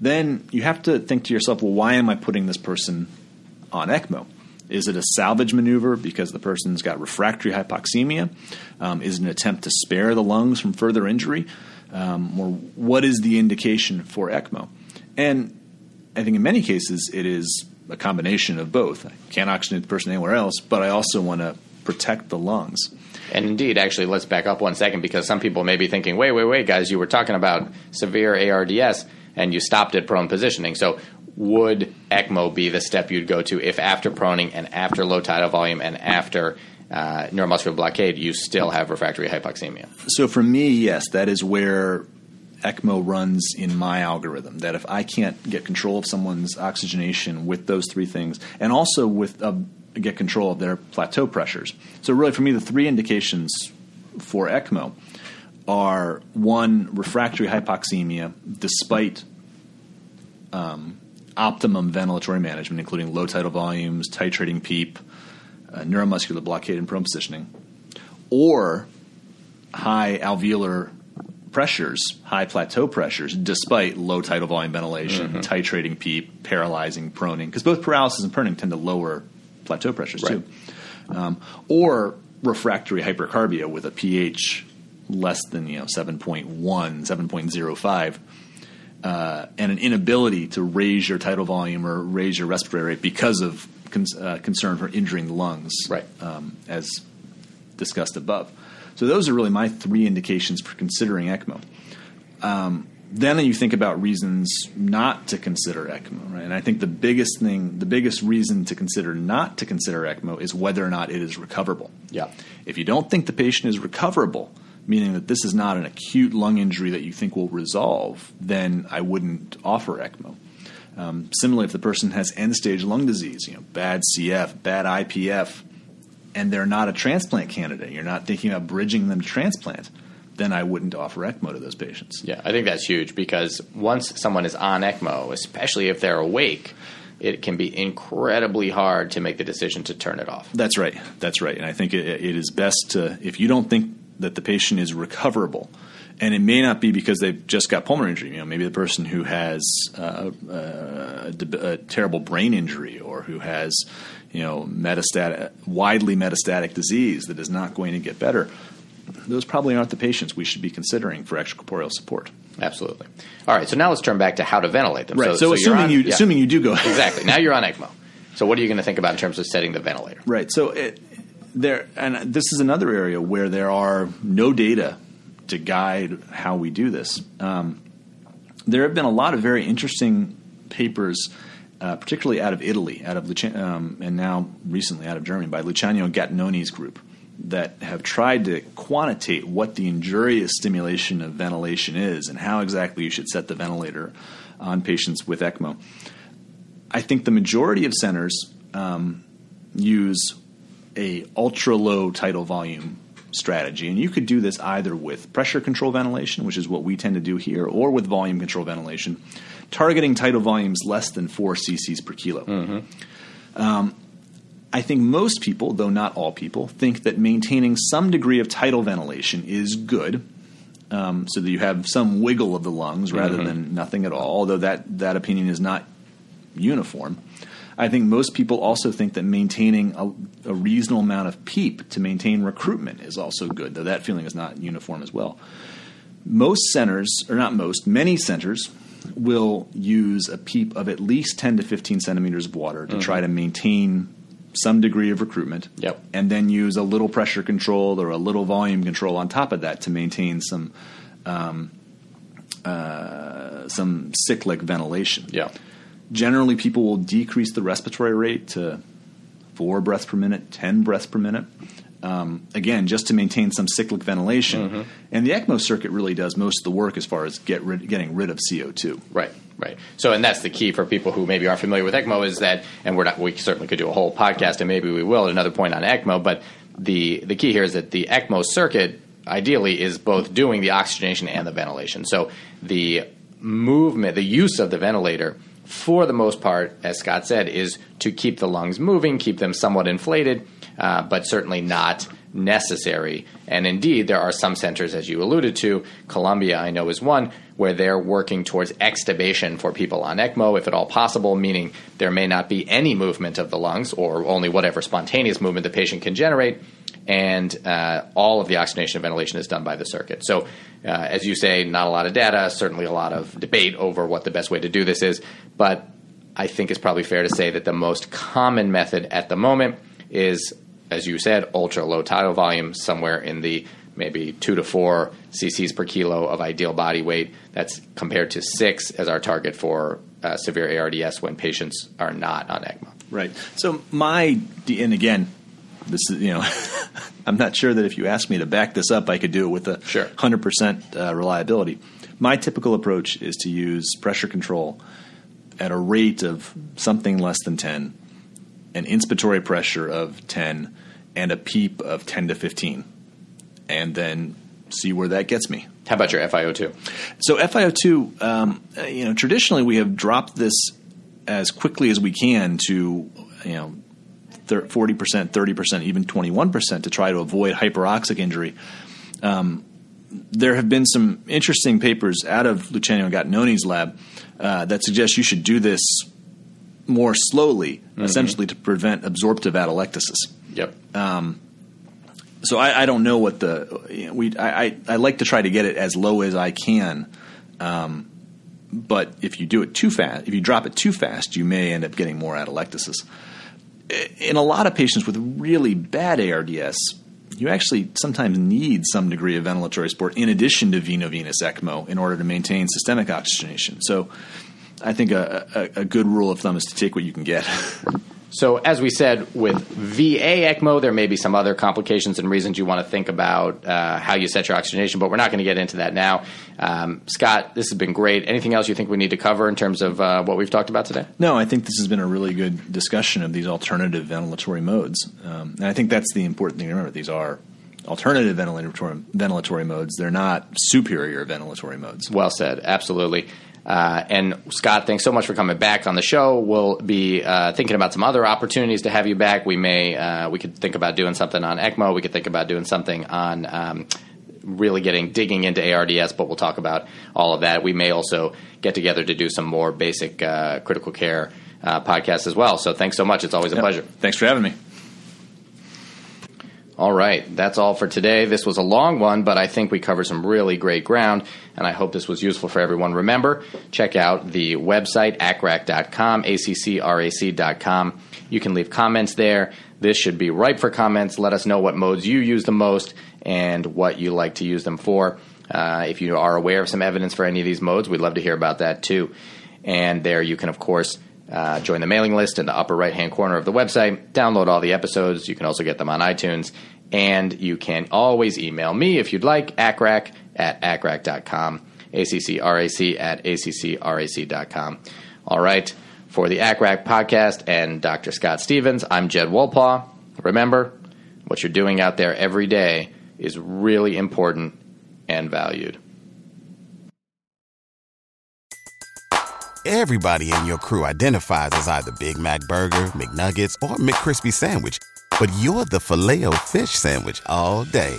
then you have to think to yourself, well, why am I putting this person on ECMO? Is it a salvage maneuver because the person's got refractory hypoxemia? Um, is it an attempt to spare the lungs from further injury? Um, or what is the indication for ECMO? And I think in many cases it is a combination of both. I can't oxygenate the person anywhere else, but I also want to protect the lungs. And indeed, actually, let's back up one second because some people may be thinking, wait, wait, wait, guys, you were talking about severe ARDS and you stopped at prone positioning. So, would ECMO be the step you'd go to if after proning and after low tidal volume and after uh, neuromuscular blockade, you still have refractory hypoxemia? So for me, yes, that is where ECMO runs in my algorithm. That if I can't get control of someone's oxygenation with those three things, and also with uh, get control of their plateau pressures. So really, for me, the three indications for ECMO are one refractory hypoxemia, despite um, optimum ventilatory management, including low tidal volumes, titrating PEEP, uh, neuromuscular blockade, and prone positioning, or high alveolar pressures, high plateau pressures, despite low tidal volume ventilation, titrating PEEP, paralyzing, proning, because both paralysis and proning tend to lower plateau pressures Right. too. Um, or refractory hypercarbia with a pH less than you know 7.1, 7.05, uh, and an inability to raise your tidal volume or raise your respiratory rate because of con- uh, concern for injuring the lungs, Right. um, as discussed above. So those are really my three indications for considering ECMO. Um, then you think about reasons not to consider ECMO, right? And I think the biggest thing, the biggest reason to consider not to consider ECMO is whether or not it is recoverable. Yeah. If you don't think the patient is recoverable, meaning that this is not an acute lung injury that you think will resolve, then I wouldn't offer ECMO. Um, similarly, if the person has end stage lung disease, you know, bad CF, bad IPF, and they're not a transplant candidate, you're not thinking about bridging them to transplant, then I wouldn't offer ECMO to those patients. Yeah, I think that's huge because once someone is on ECMO, especially if they're awake, it can be incredibly hard to make the decision to turn it off. That's right. That's right. And I think it, it is best to, if you don't think that the patient is recoverable, and it may not be because they've just got pulmonary injury. You know, maybe the person who has uh, uh, a, a terrible brain injury or who has, you know, metastatic, widely metastatic disease that is not going to get better. Those probably aren't the patients we should be considering for extracorporeal support. Absolutely. All right, so now let's turn back to how to ventilate them. Right. So, you're assuming on- you yeah. assuming you do go exactly. Now you're on ECMO. So what are you going to think about in terms of setting the ventilator? Right. So it, there, and this is another area where there are no data to guide how we do this. Um, there have been a lot of very interesting papers, uh, particularly out of Italy, out of Luci- um, and now recently out of Germany by Luciano Gattinoni's group, that have tried to quantitate what the injurious stimulation of ventilation is and how exactly you should set the ventilator on patients with ECMO. I think the majority of centers um, use a ultra low tidal volume strategy, and you could do this either with pressure control ventilation, which is what we tend to do here, or with volume control ventilation, targeting tidal volumes less than four cc's per kilo. Um, I think most people, though not all people, think that maintaining some degree of tidal ventilation is good. Um, so that you have some wiggle of the lungs rather than nothing at all. Although that that opinion is not uniform. I think most people also think that maintaining a, a reasonable amount of PEEP to maintain recruitment is also good, though that feeling is not uniform as well. Most centers, or not most, many centers will use a PEEP of at least 10 to 15 centimeters of water to try to maintain some degree of recruitment. Yep. And then use a little pressure control or a little volume control on top of that to maintain some um, uh, some cyclic ventilation Yeah. generally people will decrease the respiratory rate to four breaths per minute, 10 breaths per minute. Um, again, just to maintain some cyclic ventilation. And the ECMO circuit really does most of the work as far as get rid, getting rid of CO2. Right, right. So, and that's the key for people who maybe aren't familiar with ECMO is that, and we're not, we certainly could do a whole podcast, and maybe we will at another point on ECMO. But the the key here is that the ECMO circuit ideally is both doing the oxygenation and the ventilation. So the movement, the use of the ventilator, for the most part, as Scott said, is to keep the lungs moving, keep them somewhat inflated, uh, but certainly not necessary. And indeed, there are some centers, as you alluded to, Columbia, I know, is one, where they're working towards extubation for people on ECMO, if at all possible, meaning there may not be any movement of the lungs or only whatever spontaneous movement the patient can generate. And uh, all of the oxygenation and ventilation is done by the circuit. So, uh, as you say, not a lot of data, certainly a lot of debate over what the best way to do this is. But I think it's probably fair to say that the most common method at the moment is, as you said, ultra low tidal volume, somewhere in the maybe two to four cc's per kilo of ideal body weight. That's compared to six as our target for uh, severe ARDS when patients are not on ECMO. Right. So my and again, this is you know, I'm not sure that if you asked me to back this up, I could do it with a Sure. hundred percent uh, reliability. My typical approach is to use pressure control at a rate of something less than ten, an inspiratory pressure of ten, and a PEEP of ten to fifteen, and then see where that gets me. How about your FiO2? So FiO2, um, you know, traditionally we have dropped this as quickly as we can to, you know, forty percent, thirty percent, even twenty-one percent to try to avoid hyperoxic injury. Um, there have been some interesting papers out of Luciano Gattinoni's lab uh, that suggest you should do this more slowly, essentially to prevent absorptive atelectasis Yep. so I, I don't know what the you know, we I, I I like to try to get it as low as I can. Um, but if you do it too fast, if you drop it too fast, you may end up getting more atelectasis. In a lot of patients with really bad ARDS, you actually sometimes need some degree of ventilatory support in addition to veno-venous ECMO in order to maintain systemic oxygenation. So, I think a, a, a good rule of thumb is to take what you can get. So, as we said, with VA ECMO, there may be some other complications and reasons you want to think about uh, how you set your oxygenation, but we're not going to get into that now. Um, Scott, this has been great. Anything else you think we need to cover in terms of uh, what we've talked about today? No, I think this has been a really good discussion of these alternative ventilatory modes. Um, and I think that's the important thing to remember. These are alternative ventilatory, ventilatory modes. They're not superior ventilatory modes. Well said. Absolutely. Uh, and Scott, thanks so much for coming back on the show. We'll be uh, thinking about some other opportunities to have you back. We may uh, we could think about doing something on ECMO. We could think about doing something on um, really getting digging into ARDS. But we'll talk about all of that. We may also get together to do some more basic uh, critical care uh, podcasts as well. So thanks so much. It's always a pleasure. Thanks for having me. All right, that's all for today. This was a long one, but I think we covered some really great ground, and I hope this was useful for everyone. Remember, check out the website, acrac.com, accrac.com. You can leave comments there. This should be ripe for comments. Let us know what modes you use the most and what you like to use them for. Uh, if you are aware of some evidence for any of these modes, we'd love to hear about that too. And there you can, of course, uh, join the mailing list in the upper right hand corner of the website. Download all the episodes. You can also get them on iTunes. And you can always email me if you'd like, acrac at accrac.com, accrac at accrac.com. All right. For the ACCRAC podcast and Dr. Scott Stevens, I'm Jed Wolpaw. Remember, what you're doing out there every day is really important and valued. Everybody in your crew identifies as either Big Mac Burger, McNuggets, or McCrispy Sandwich, but you're the filet fish Sandwich all day.